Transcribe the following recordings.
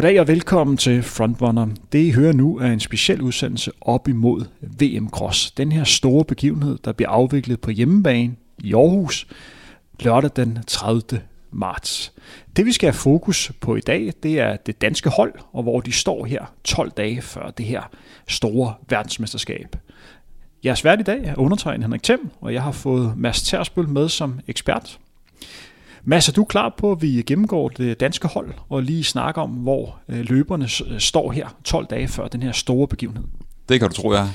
Goddag og velkommen til Frontrunner. Det I hører nu er en speciel udsendelse op imod VM Cross. Den her store begivenhed, der bliver afviklet på hjemmebane i Aarhus lørdag den 30. marts. Det vi skal have fokus på i dag, det er det danske hold, og hvor de står her 12 dage før det her store verdensmesterskab. Jeres vært i dag er undertegnet Henrik Thiem, og jeg har fået Mads Tersbøl med som ekspert. Mads, er du klar på, at vi gennemgår det danske hold og lige snakker om, hvor øh, løberne øh, står her 12 dage før den her store begivenhed? Det kan du tro, jeg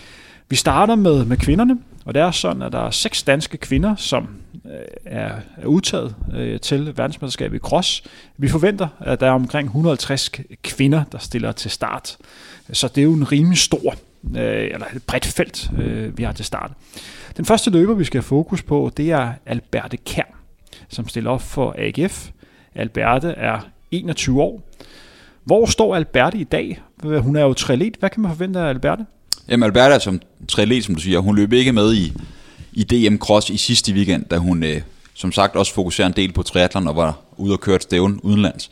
Vi starter med, med kvinderne, og det er sådan, at der er seks danske kvinder, som øh, er, er udtaget til verdensmesterskabet i cross. Vi forventer, at der er omkring 150 kvinder, der stiller til start. Så det er jo en rimelig stor, eller et bredt felt, vi har til start. Den første løber, vi skal have fokus på, det er Alberte Kern som stiller op for AGF. Alberte er 21 år. Hvor står Alberte i dag? Hun er jo triatlet. Hvad kan man forvente af Alberte? Jamen Alberte er som triatlet, som du siger. Hun løb ikke med i, i DM Cross i sidste weekend, da hun øh, som sagt også fokuserer en del på triathlon og var ude og køre stævn udenlands.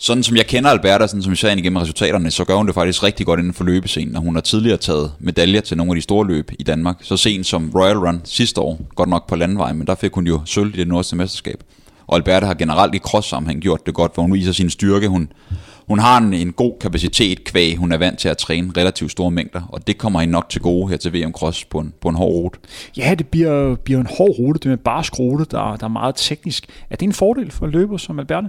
Sådan som jeg kender Alberta, sådan som vi ser igennem resultaterne, så gør hun det faktisk rigtig godt inden for løbescenen, og hun har tidligere taget medaljer til nogle af de store løb i Danmark. Så sent som Royal Run sidste år, godt nok på landvej, men der fik hun jo sølv i det nordiske mesterskab. Og Alberta har generelt i cross-sammenhæng gjort det godt, hvor hun viser sin styrke. Hun, hun har en, en god kapacitet kvæg, hun er vant til at træne relativt store mængder, og det kommer hende nok til gode her til VM Cross på en, på en hård rute. Ja, det bliver, bliver en hård rute, det er en barsk rute, der, der er meget teknisk. Er det en fordel for løber som Alberta?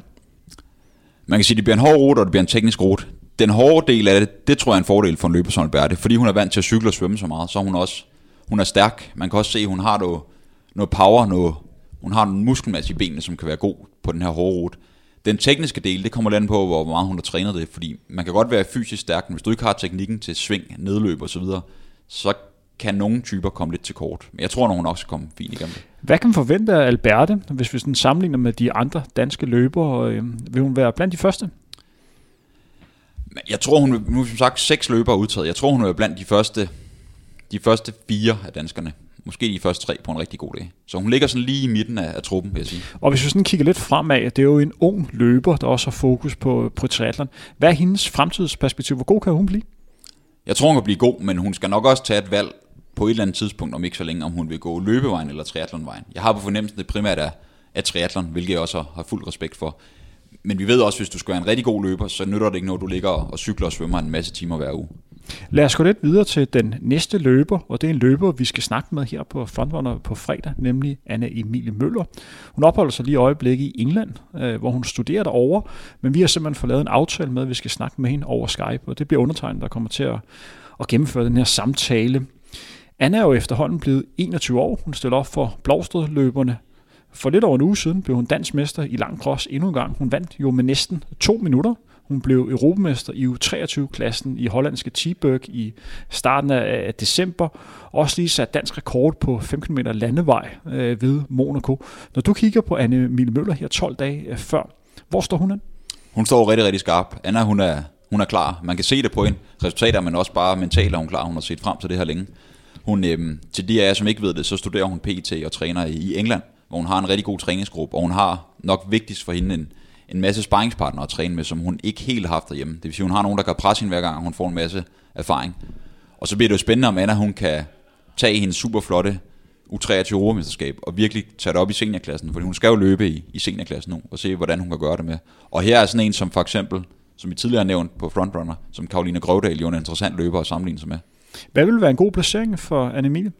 Man kan sige, at det bliver en hård rute, og det bliver en teknisk rute. Den hårde del af det, det tror jeg er en fordel for en løber som Alberte, fordi hun er vant til at cykle og svømme så meget, så hun også hun er stærk. Man kan også se, at hun har noget, noget power, noget, hun har en muskelmasse i benene, som kan være god på den her hårde rute. Den tekniske del, det kommer lidt på, hvor meget hun har trænet det, fordi man kan godt være fysisk stærk, men hvis du ikke har teknikken til sving, nedløb og så videre, så kan nogle typer komme lidt til kort. Men jeg tror, at hun også skal komme fint igennem det. Hvad kan man forvente af Alberte, hvis vi sådan sammenligner med de andre danske løbere? Øh, vil hun være blandt de første? Jeg tror, hun vil, nu som sagt seks løbere udtaget. Jeg tror, hun være blandt de første, de første fire af danskerne. Måske de første tre på en rigtig god dag. Så hun ligger sådan lige i midten af, af truppen, vil jeg sige. Og hvis vi sådan kigger lidt fremad, det er jo en ung løber, der også har fokus på, på triathlon. Hvad er hendes fremtidsperspektiv? Hvor god kan hun blive? Jeg tror, hun kan blive god, men hun skal nok også tage et valg på et eller andet tidspunkt, om ikke så længe, om hun vil gå løbevejen eller triathlonvejen. Jeg har på fornemmelsen, at det primært er, er triathlon, hvilket jeg også har fuld respekt for. Men vi ved også, at hvis du skal være en rigtig god løber, så nytter det ikke noget, du ligger og cykler og svømmer en masse timer hver uge. Lad os gå lidt videre til den næste løber, og det er en løber, vi skal snakke med her på Frontrunner på fredag, nemlig Anna Emilie Møller. Hun opholder sig lige i øjeblikket i England, øh, hvor hun studerer derovre, men vi har simpelthen fået lavet en aftale med, at vi skal snakke med hende over Skype, og det bliver undertegnet, der kommer til at, at gennemføre den her samtale. Anna er jo efterhånden blevet 21 år. Hun stiller op for Blåstedløberne. For lidt over en uge siden blev hun dansmester i lang cross endnu en gang. Hun vandt jo med næsten to minutter. Hun blev europamester i U23-klassen i hollandske Tiburg i starten af december. Også lige sat dansk rekord på 5 km landevej øh, ved Monaco. Når du kigger på Anne Mille Møller her 12 dage øh, før, hvor står hun hen? Hun står rigtig, rigtig skarp. Anna, hun er, hun er klar. Man kan se det på hende. resultater, men også bare mentalt er hun klar. Hun har set frem til det her længe. Hun, øhm, til de af jer, som ikke ved det, så studerer hun PT og træner i England, hvor hun har en rigtig god træningsgruppe, og hun har nok vigtigst for hende en, en masse sparringspartnere at træne med, som hun ikke helt har haft derhjemme. Det vil sige, hun har nogen, der kan presse hende hver gang, og hun får en masse erfaring. Og så bliver det jo spændende, om Anna hun kan tage hendes super flotte U23-mesterskab og virkelig tage det op i seniorklassen, for hun skal jo løbe i, i seniorklassen nu, og se, hvordan hun kan gøre det med. Og her er sådan en som for eksempel, som vi tidligere har nævnt på Frontrunner, som Karoline Grøvdal, jo en interessant løber at sammenligne sig med. Hvad vil være en god placering for Annemile?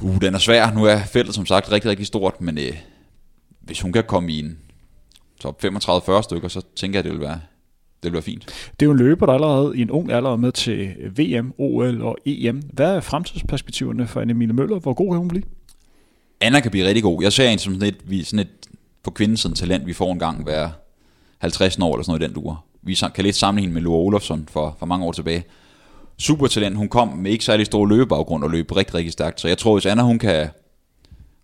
Uh, den er svær. Nu er feltet som sagt rigtig, rigtig stort, men øh, hvis hun kan komme i en top 35-40 stykker, så tænker jeg, det vil være, det vil være fint. Det er jo en løber, der allerede i en ung alder er med til VM, OL og EM. Hvad er fremtidsperspektiverne for Annemile Møller? Hvor god kan hun blive? Anna kan blive rigtig god. Jeg ser en som sådan et, vi, sådan et på kvindesiden talent, vi får en gang hver 50 år eller sådan noget i den duer. Vi kan lidt sammenligne med Lua Olofsson for, for mange år tilbage supertalent. Hun kom med ikke særlig stor løbebaggrund og løb rigtig, rigtig stærkt. Så jeg tror, hvis Anna hun kan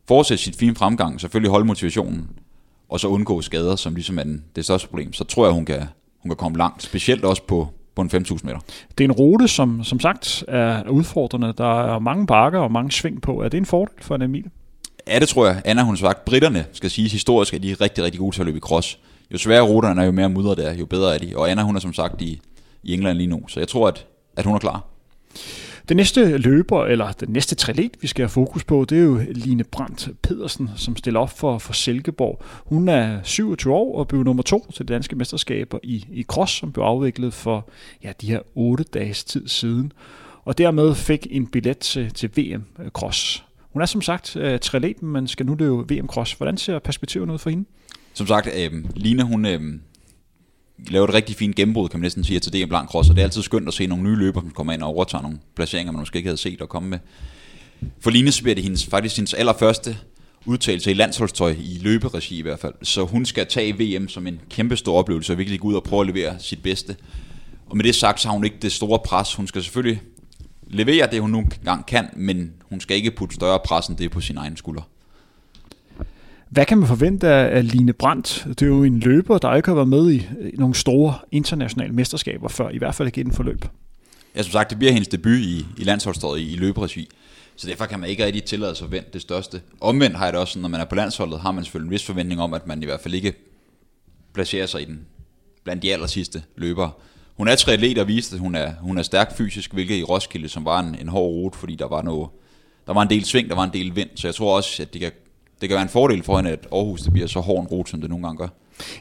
fortsætte sit fine fremgang, selvfølgelig holde motivationen, og så undgå skader, som ligesom er den, det største problem, så tror jeg, hun kan, hun kan komme langt. Specielt også på, på en 5.000 meter. Det er en rute, som som sagt er udfordrende. Der er mange bakker og mange sving på. Er det en fordel for en Emil? Ja, det tror jeg. Anna, hun sagt, britterne skal sige historisk, at de er rigtig, rigtig gode til at løbe i cross. jo sværere ruterne er, jo mere mudder det er, jo bedre er de. Og Anna, hun er som sagt i, i England lige nu, så jeg tror, at, at hun er klar. Den næste løber, eller den næste trilet, vi skal have fokus på, det er jo Line Brandt Pedersen, som stiller op for, for Silkeborg. Hun er 27 år og blev nummer to til danske mesterskaber i, i cross, som blev afviklet for ja, de her otte dages tid siden. Og dermed fik en billet til, til VM Cross. Hun er som sagt uh, trilet, men skal nu løbe VM Cross. Hvordan ser perspektivet ud for hende? Som sagt, øh, Line, hun, øh, laver et rigtig fint gennembrud, kan man næsten sige, til DM Blanc Cross, og det er altid skønt at se nogle nye løbere, som kommer ind og overtager nogle placeringer, man måske ikke havde set og komme med. For Line så bliver det hendes, faktisk hendes allerførste udtalelse i landsholdstøj, i løberegi i hvert fald. Så hun skal tage VM som en kæmpe stor oplevelse, og virkelig gå ud og prøve at levere sit bedste. Og med det sagt, så har hun ikke det store pres. Hun skal selvfølgelig levere det, hun nu gang kan, men hun skal ikke putte større pres end det på sin egen skulder. Hvad kan man forvente af Line Brandt? Det er jo en løber, der ikke har været med i nogle store internationale mesterskaber før, i hvert fald ikke i den forløb. Ja, som sagt, det bliver hendes debut i, i landsholdsstået i, i løberegi. Så derfor kan man ikke rigtig tillade sig at vente det største. Omvendt har jeg det også sådan, når man er på landsholdet, har man selvfølgelig en vis forventning om, at man i hvert fald ikke placerer sig i den, blandt de aller sidste løbere. Hun er triatlet og viste, at hun er, hun er stærk fysisk, hvilket i Roskilde, som var en, en hård rute, fordi der var, noget, der var en del sving, der var en del vind. Så jeg tror også, at det kan det kan være en fordel for hende, at Aarhus det bliver så hård en rute, som det nogle gange gør.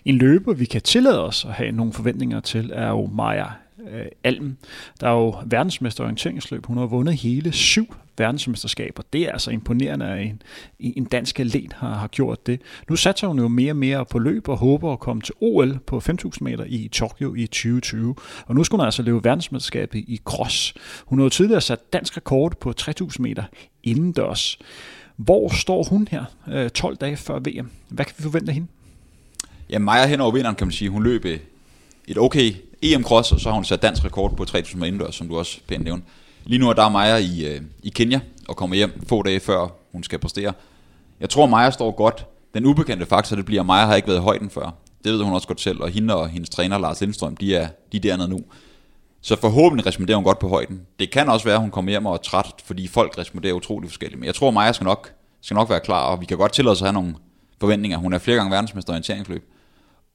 En løber, vi kan tillade os at have nogle forventninger til, er jo Maja øh, Alm. Der er jo verdensmester orienteringsløb. Hun har vundet hele syv verdensmesterskaber. Det er altså imponerende, at en, en dansk atlet har, har gjort det. Nu satser hun jo mere og mere på løb og håber at komme til OL på 5.000 meter i Tokyo i 2020. Og nu skulle hun altså løbe verdensmesterskabet i cross. Hun har jo tidligere sat dansk rekord på 3.000 meter indendørs. Hvor står hun her øh, 12 dage før VM? Hvad kan vi forvente af hende? Ja, Maja hen over vinderen, kan man sige. Hun løb øh, et okay EM-cross, og så har hun sat dansk rekord på 3000 indendørs, som du også pænt nævnte. Lige nu er der Maja i, øh, i Kenya og kommer hjem få dage før hun skal præstere. Jeg tror, Maja står godt. Den ubekendte faktor, det bliver, at Maja har ikke været i højden før. Det ved hun også godt selv, og hende og hendes træner Lars Lindstrøm, de er, de er dernede nu. Så forhåbentlig responderer hun godt på højden. Det kan også være, at hun kommer hjem og er træt, fordi folk responderer utrolig forskelligt. Men jeg tror, Maja skal nok, skal nok være klar, og vi kan godt tillade os at have nogle forventninger. Hun er flere gange verdensmester i orienteringsløb,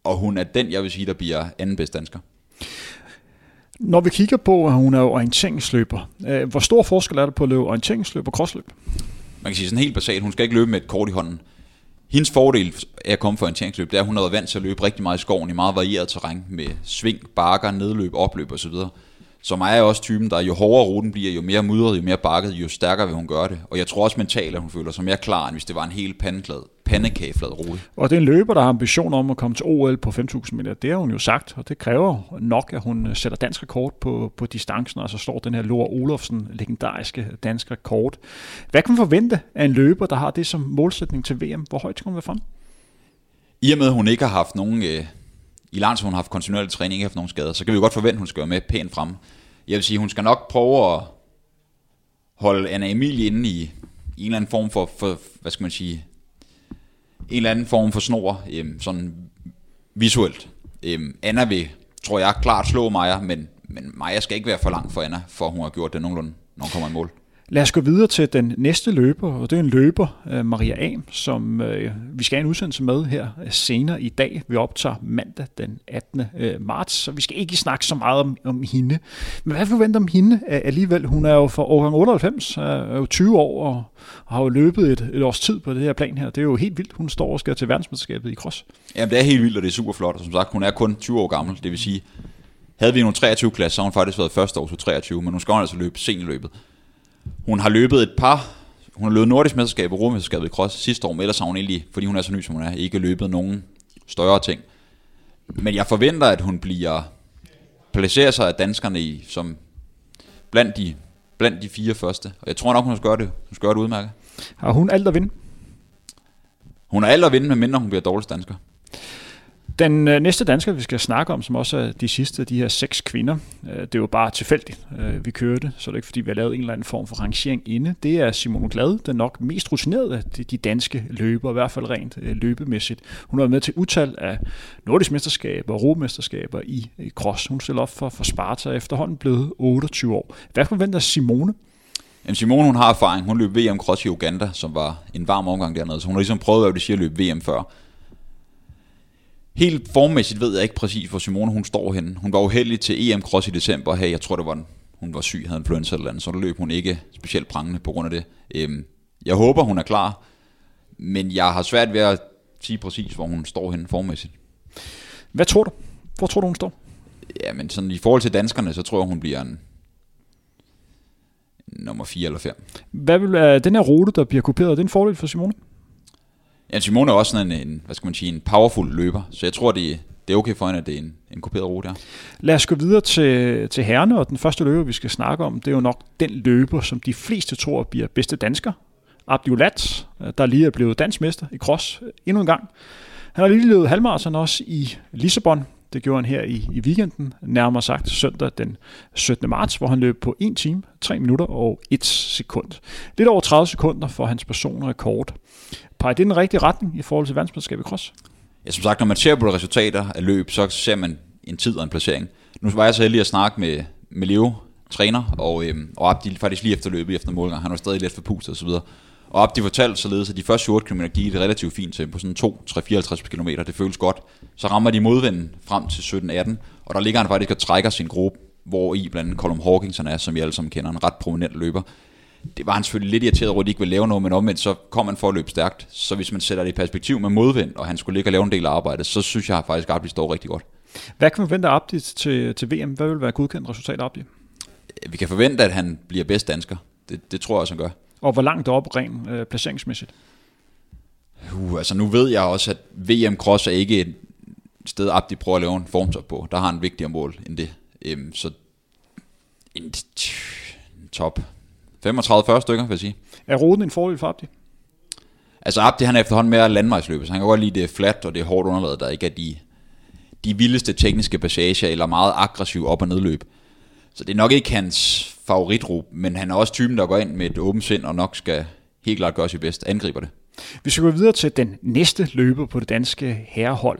og hun er den, jeg vil sige, der bliver anden bedst dansker. Når vi kigger på, at hun er orienteringsløber, øh, hvor stor forskel er der på at løbe orienteringsløb og crossløb? Man kan sige sådan helt basalt, hun skal ikke løbe med et kort i hånden. Hendes fordel af at komme for orienteringsløb, det er, at hun har været vant til at løbe rigtig meget i skoven i meget varieret terræn med sving, bakker, nedløb, opløb osv. Så mig er også typen, der jo hårdere ruten bliver, jo mere mudret, jo mere bakket, jo stærkere vil hun gøre det. Og jeg tror også mentalt, at hun føler sig mere klar, end hvis det var en helt pandeklad pandekageflad rute. Og det er en løber, der har ambition om at komme til OL på 5.000 meter. Det har hun jo sagt, og det kræver nok, at hun sætter dansk rekord på, på distancen, og så står den her Lore Olofsen, legendariske dansk rekord. Hvad kan man forvente af en løber, der har det som målsætning til VM? Hvor højt skal hun være frem? I og med, at hun ikke har haft nogen... Øh, I lang hun har haft kontinuerlig træning, ikke haft nogen skader, så kan vi jo godt forvente, at hun skal være med pænt frem. Jeg vil sige, hun skal nok prøve at holde Anna Emilie inde i, i en eller anden form for, for, hvad skal man sige, en eller anden form for snor, øhm, sådan visuelt. Øhm, Anna vil, tror jeg, klart slå Maja, men, men Maja skal ikke være for langt for Anna, for hun har gjort det nogenlunde, når hun kommer i mål. Lad os gå videre til den næste løber, og det er en løber, øh, Maria Am, som øh, vi skal have en udsendelse med her øh, senere i dag. Vi optager mandag den 18. marts, så vi skal ikke snakke så meget om, om hende. Men hvad forventer om hende alligevel? Hun er jo fra årgang 98, er jo 20 år og har jo løbet et, et års tid på det her plan her. Det er jo helt vildt. Hun står og skal til verdensmesterskabet i cross. Jamen det er helt vildt, og det er super flot. Og som sagt, hun er kun 20 år gammel, det vil sige, havde vi nogle 23 klasse, så har hun faktisk været første år til 23, men nu skal hun altså løbe seniorløbet. Hun har løbet et par, hun har løbet nordisk mesterskab og Europamesterskabet i cross sidste år, men ellers har hun egentlig, fordi hun er så ny som hun er, ikke løbet nogen større ting. Men jeg forventer, at hun bliver placerer sig af danskerne i, som blandt de, blandt de fire første. Og jeg tror nok, hun skal gøre det, hun skal gøre det udmærket. Har hun alt at vinde? Hun har alt at vinde, medmindre hun bliver dårligst dansker. Den øh, næste dansker, vi skal snakke om, som også er de sidste, de her seks kvinder, øh, det er jo bare tilfældigt, øh, vi kørte, så det er ikke fordi, vi har lavet en eller anden form for rangering inde. Det er Simone Glad, den nok mest rutinerede af de, de danske løbere, i hvert fald rent øh, løbemæssigt. Hun har været med til utal af nordisk mesterskaber og romesterskaber i, i cross. Hun stiller op for, for Sparta efterhånden blevet 28 år. Hvad forventer Simone? Jamen Simone, hun har erfaring. Hun løb VM Cross i Uganda, som var en varm omgang dernede, så hun har ligesom prøvet, hvad det siger at løbe VM før. Helt formmæssigt ved jeg ikke præcis, hvor Simone hun står henne. Hun var uheldig til EM Cross i december her. Jeg tror, det var en, hun var syg, havde influenza eller andet, så der løb hun ikke specielt prangende på grund af det. Øhm, jeg håber, hun er klar, men jeg har svært ved at sige præcis, hvor hun står henne formmæssigt. Hvad tror du? Hvor tror du, hun står? Ja, men sådan i forhold til danskerne, så tror jeg, hun bliver en nummer 4 eller 5. Hvad vil være den her rute, der bliver kopieret, er det en fordel for Simone? Ja, Simone er også sådan en, en, hvad skal man sige, en powerful løber, så jeg tror, det, det er okay for hende, at det er en, en kopieret rute Ja. Lad os gå videre til, til herrene, og den første løber, vi skal snakke om, det er jo nok den løber, som de fleste tror bliver bedste dansker. Abdiolat, der lige er blevet dansmester i cross endnu en gang. Han har lige løbet halvmarathon også i Lissabon. Det gjorde han her i, i weekenden, nærmere sagt søndag den 17. marts, hvor han løb på 1 time, 3 minutter og 1 sekund. Lidt over 30 sekunder for hans personrekord. Peger det den rigtige retning i forhold til verdensmesterskabet i cross? Ja, som sagt, når man ser på resultater af løb, så ser man en tid og en placering. Nu var jeg så heldig at snakke med, med Leo, træner, og, øhm, og Abdi faktisk lige efter løbet, efter målgang. Han var stadig lidt forpustet og. Og Abdi fortalte således, at de første 8 km gik det relativt fint til på sådan 2-3-54 km. Det føles godt. Så rammer de modvinden frem til 17-18, og der ligger han faktisk og trækker sin gruppe, hvor i blandt andet Colum Hawkinson er, som I alle sammen kender, en ret prominent løber. Det var han selvfølgelig lidt irriteret over, at de ikke ville lave noget, men omvendt så kom han for at løbe stærkt. Så hvis man sætter det i perspektiv med modvind, og han skulle ligge og lave en del af arbejdet, så synes jeg faktisk, at Abdi står rigtig godt. Hvad kan man forvente af Abdi til, til VM? Hvad vil være godkendt resultat af Abdi? Vi kan forvente, at han bliver bedst dansker. Det, det tror jeg også, han gør. Og hvor langt op rent øh, placeringsmæssigt? Uh, altså nu ved jeg også, at VM Cross er ikke et sted, Abdi prøver at lave en formtop på. Der har han vigtigere mål end det. Um, så en top 35-40 stykker, vil jeg sige. Er ruten en fordel for Abdi? Altså Abdi, han er efterhånden mere landvejsløber, så han kan godt lide det flat, og det er hårdt underlaget, der ikke er de, de vildeste tekniske passager, eller meget aggressiv op- og nedløb. Så det er nok ikke hans favoritro, men han er også typen, der går ind med et åbent sind, og nok skal helt klart gøre sit bedst, angriber det. Vi skal gå videre til den næste løber på det danske herrehold.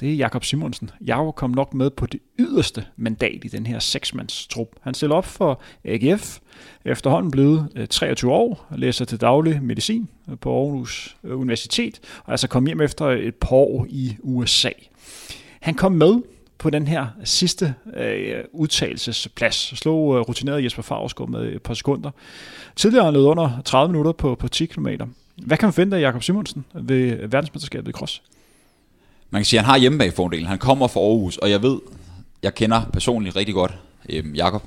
Det er Jakob Simonsen. Jakob kom nok med på det yderste mandat i den her seksmandstrup. Han stiller op for AGF, efterhånden blevet øh, 23 år, læser til daglig medicin øh, på Aarhus øh, Universitet, og altså kom hjem efter et par år i USA. Han kom med på den her sidste øh, udtalelsesplads. Slog øh, rutineret Jesper Favsgaard med et par sekunder. Tidligere har under 30 minutter på, på 10 km. Hvad kan man forvente af Jakob Simonsen ved verdensmesterskabet i cross? Man kan sige, at han har hjemmebagfordelen. Han kommer fra Aarhus, og jeg ved, jeg kender personligt rigtig godt øh, Jakob,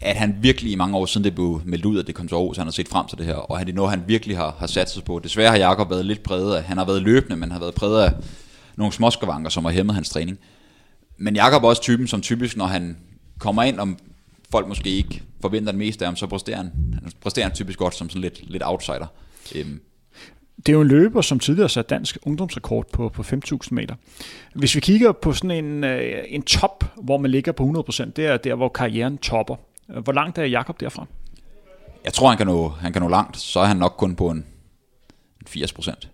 at han virkelig i mange år siden det blev meldt ud, at det kom til Aarhus, han har set frem til det her, og det er noget, han virkelig har, har sat sig på. Desværre har Jakob været lidt præget af, han har været løbende, men har været præget af nogle småskavanker, som har hæmmet hans træning. Men Jakob er også typen, som typisk, når han kommer ind, om folk måske ikke forventer det mest af ham, så præsterer han, han præsterer han typisk godt som sådan lidt, lidt outsider. Øhm. Det er jo en løber, som tidligere sat dansk ungdomsrekord på, på 5.000 meter. Hvis vi kigger på sådan en, øh, en top, hvor man ligger på 100%, det er der, hvor karrieren topper. Hvor langt er Jakob derfra? Jeg tror, han kan nå, han kan nå langt. Så er han nok kun på en 80 procent.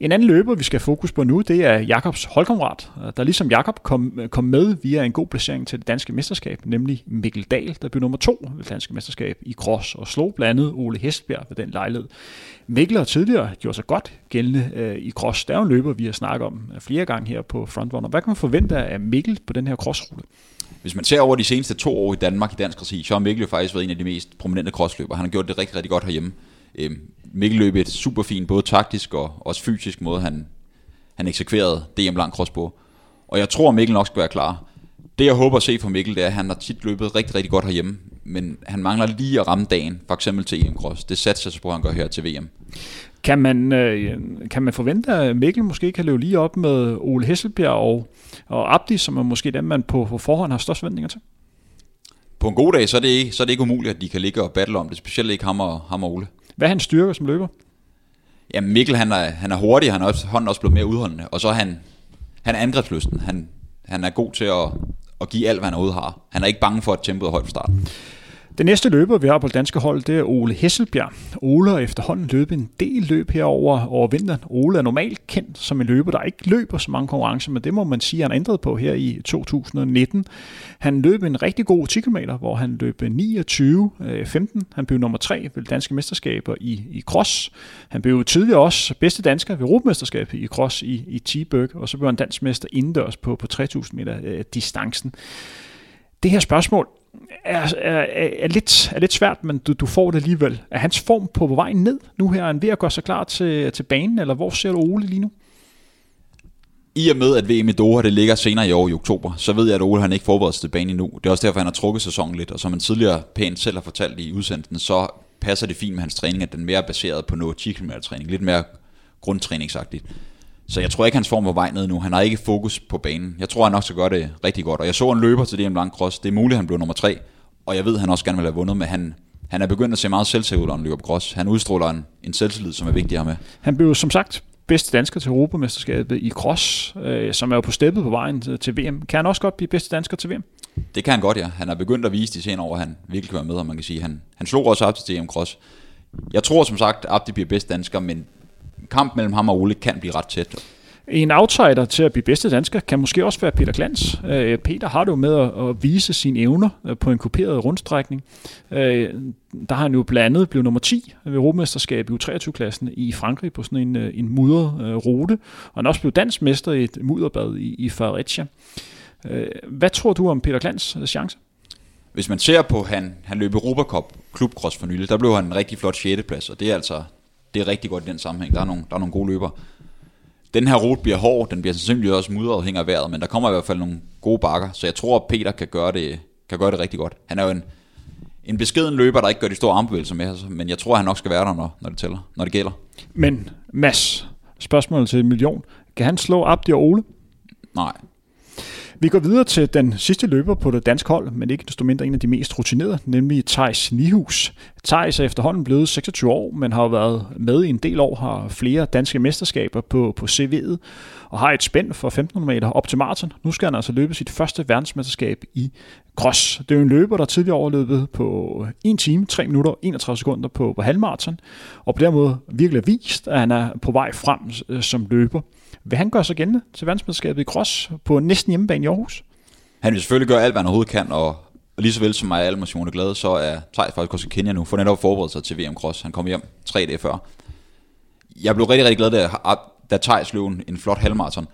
En anden løber, vi skal fokus på nu, det er Jakobs holdkammerat, der ligesom Jakob kom, kom med via en god placering til det danske mesterskab, nemlig Mikkel Dahl, der blev nummer to ved det danske mesterskab i cross og slog blandt andet Ole Hestbjerg ved den lejlighed. Mikkel har tidligere gjort sig godt gældende øh, i cross. Der er en løber, vi har snakket om øh, flere gange her på Frontrunner. Hvad kan man forvente af Mikkel på den her crossrute? Hvis man ser over de seneste to år i Danmark i dansk regi, så har Mikkel jo faktisk været en af de mest prominente crossløbere. Han har gjort det rigtig, rigtig godt herhjemme. Øhm, Mikkel løb et super fint, både taktisk og også fysisk måde, han, han eksekverede DM lang cross på. Og jeg tror, Mikkel nok skal være klar. Det jeg håber at se fra Mikkel, det er, at han har tit løbet rigtig, rigtig godt herhjemme, men han mangler lige at ramme dagen, for eksempel til EM Cross. Det satser sig på, at han gør her til VM. Kan man, øh, kan man forvente, at Mikkel måske kan løbe lige op med Ole Hesselbjerg og, og Abdi, som er måske dem, man på, på forhånd har størst forventninger til? På en god dag, så er, det ikke, så er det ikke umuligt, at de kan ligge og battle om det, specielt ikke ham og, ham og Ole. Hvad er hans styrker som løber? Ja, Mikkel han er, han er hurtig, han er også, han er også blevet mere udholdende, og så er han, han er angrebslysten. Han, han er god til at, at give alt, hvad han overhovedet har. Han er ikke bange for, at tempoet er højt fra starten. Den næste løber, vi har på det danske hold, det er Ole Hesselbjerg. Ole har efterhånden løbet en del løb herover over vinteren. Ole er normalt kendt som en løber, der ikke løber så mange konkurrencer, men det må man sige, at han ændret på her i 2019. Han løb en rigtig god 10 km, hvor han løb 29-15. Øh, han blev nummer 3 ved danske mesterskaber i, i cross. Han blev tidligere også bedste dansker ved Europamesterskabet i cross i, i T-Berg, og så blev han dansk mester indendørs på, på 3000 meter øh, distancen. Det her spørgsmål er, er, er, lidt, er lidt svært, men du, du får det alligevel. Er hans form på, på vej ned nu her? Er han ved at gøre sig klar til, til banen, eller hvor ser du Ole lige nu? I og med, at VM i Doha det ligger senere i år i oktober, så ved jeg, at Ole han ikke forbereder sig til banen endnu. Det er også derfor, han har trukket sæsonen lidt, og som han tidligere pænt selv har fortalt i udsendelsen, så passer det fint med hans træning, at den er mere baseret på noget 10 km træning, lidt mere grundtræningsagtigt. Så jeg tror ikke, hans form er vej ned nu. Han har ikke fokus på banen. Jeg tror, han nok skal gøre det rigtig godt. Og jeg så en løber til DM Lang Cross. Det er muligt, at han blev nummer tre. Og jeg ved, at han også gerne vil have vundet, men han, han er begyndt at se meget selvsikker ud, når han løber på cross. Han udstråler en, en selvtillid, som er vigtig at have med. Han blev som sagt bedste dansker til Europamesterskabet i cross, øh, som er jo på steppet på vejen til, til VM. Kan han også godt blive bedste dansker til VM? Det kan han godt, ja. Han har begyndt at vise de senere år, at han virkelig kan være med, og man kan sige, han, han slog også op til DM Cross. Jeg tror som sagt, at Abdi bliver bedste dansker, men kamp mellem ham og Ole kan blive ret tæt. En outsider til at blive bedste dansker kan måske også være Peter Glans. Øh, Peter har det jo med at, vise sine evner øh, på en kopieret rundstrækning. Øh, der har han jo blandt andet blevet nummer 10 ved Europamesterskabet i U23-klassen i Frankrig på sådan en, øh, en mudret øh, rute. Og han er også blevet dansk mester i et mudderbad i, i Fredericia. Hvad tror du om Peter Glans chance? Hvis man ser på, han, han løb Europa Cup klubkross for nylig, der blev han en rigtig flot 6. plads, og det er altså det er rigtig godt i den sammenhæng. Der er nogle, der er nogle gode løbere den her rute bliver hård, den bliver sandsynligvis også mudret hænger af vejret, men der kommer i hvert fald nogle gode bakker, så jeg tror, at Peter kan gøre det, kan gøre det rigtig godt. Han er jo en, en beskeden løber, der ikke gør de store armbevægelser med, altså, men jeg tror, at han nok skal være der, når, når det tæller, når det gælder. Men Mads, spørgsmål til en million. Kan han slå Abdi og Ole? Nej, vi går videre til den sidste løber på det danske hold, men ikke desto mindre en af de mest rutinerede, nemlig Thijs Nihus. Thijs er efterhånden blevet 26 år, men har været med i en del år, har flere danske mesterskaber på, på CV'et, og har et spænd for 1500 meter op til maraton. Nu skal han altså løbe sit første verdensmesterskab i cross. Det er jo en løber, der tidligere overløbet på 1 time, 3 minutter 31 sekunder på, på halvmarathon, og på den måde virkelig vist, at han er på vej frem øh, som løber. Vil han gøre sig gældende til verdensmesterskabet i cross på næsten hjemmebane i Aarhus? Han vil selvfølgelig gøre alt, hvad han overhovedet kan, og lige så vel som mig alle motioner glade, så er Thijs faktisk også i Kenya nu, for netop forberedt sig til VM Cross. Han kom hjem tre dage før. Jeg blev rigtig, rigtig glad, da, da Thijs løb en, en flot halvmarathon.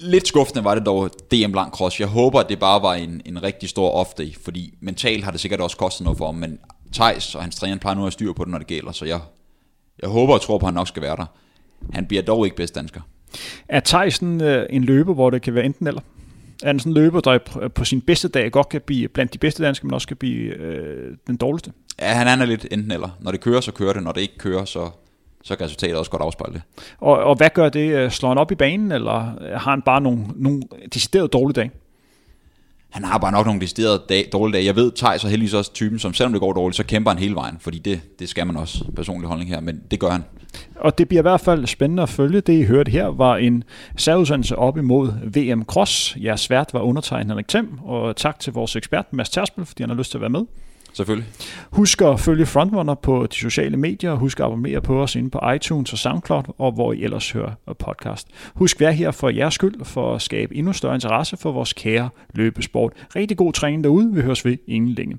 Lidt skuffende var det dog DM Lang Cross. Jeg håber, at det bare var en, en rigtig stor off-day, fordi mentalt har det sikkert også kostet noget for ham, men Thijs og hans træner plejer nu at styre på det, når det gælder, så jeg, jeg håber og tror på, at han nok skal være der. Han bliver dog ikke bedst dansker. Er Tyson øh, en løber, hvor det kan være enten eller? Er han sådan en løber, der på sin bedste dag godt kan blive blandt de bedste danskere, men også kan blive øh, den dårligste? Ja, han er lidt enten eller. Når det kører, så kører det. Når det ikke kører, så, så kan resultatet også godt afspejle det. Og, og hvad gør det? Slår han op i banen, eller har han bare nogle, nogle deciderede dårlige dage? han har bare nok nogle deciderede dag, dårlige dage. Jeg ved, Thijs er heldigvis også typen, som selvom det går dårligt, så kæmper han hele vejen, fordi det, det skal man også, personlig holdning her, men det gør han. Og det bliver i hvert fald spændende at følge. Det, I hørte her, var en særudsendelse op imod VM Cross. Jeres vært var undertegnet Henrik Thiem, og tak til vores ekspert, Mads Terspel, fordi han har lyst til at være med. Selvfølgelig. Husk at følge Frontrunner på de sociale medier, og husk at abonnere på os inde på iTunes og SoundCloud, og hvor I ellers hører podcast. Husk, vær her for jeres skyld, for at skabe endnu større interesse for vores kære løbesport. Rigtig god træning derude. Vi høres ved ingen længe.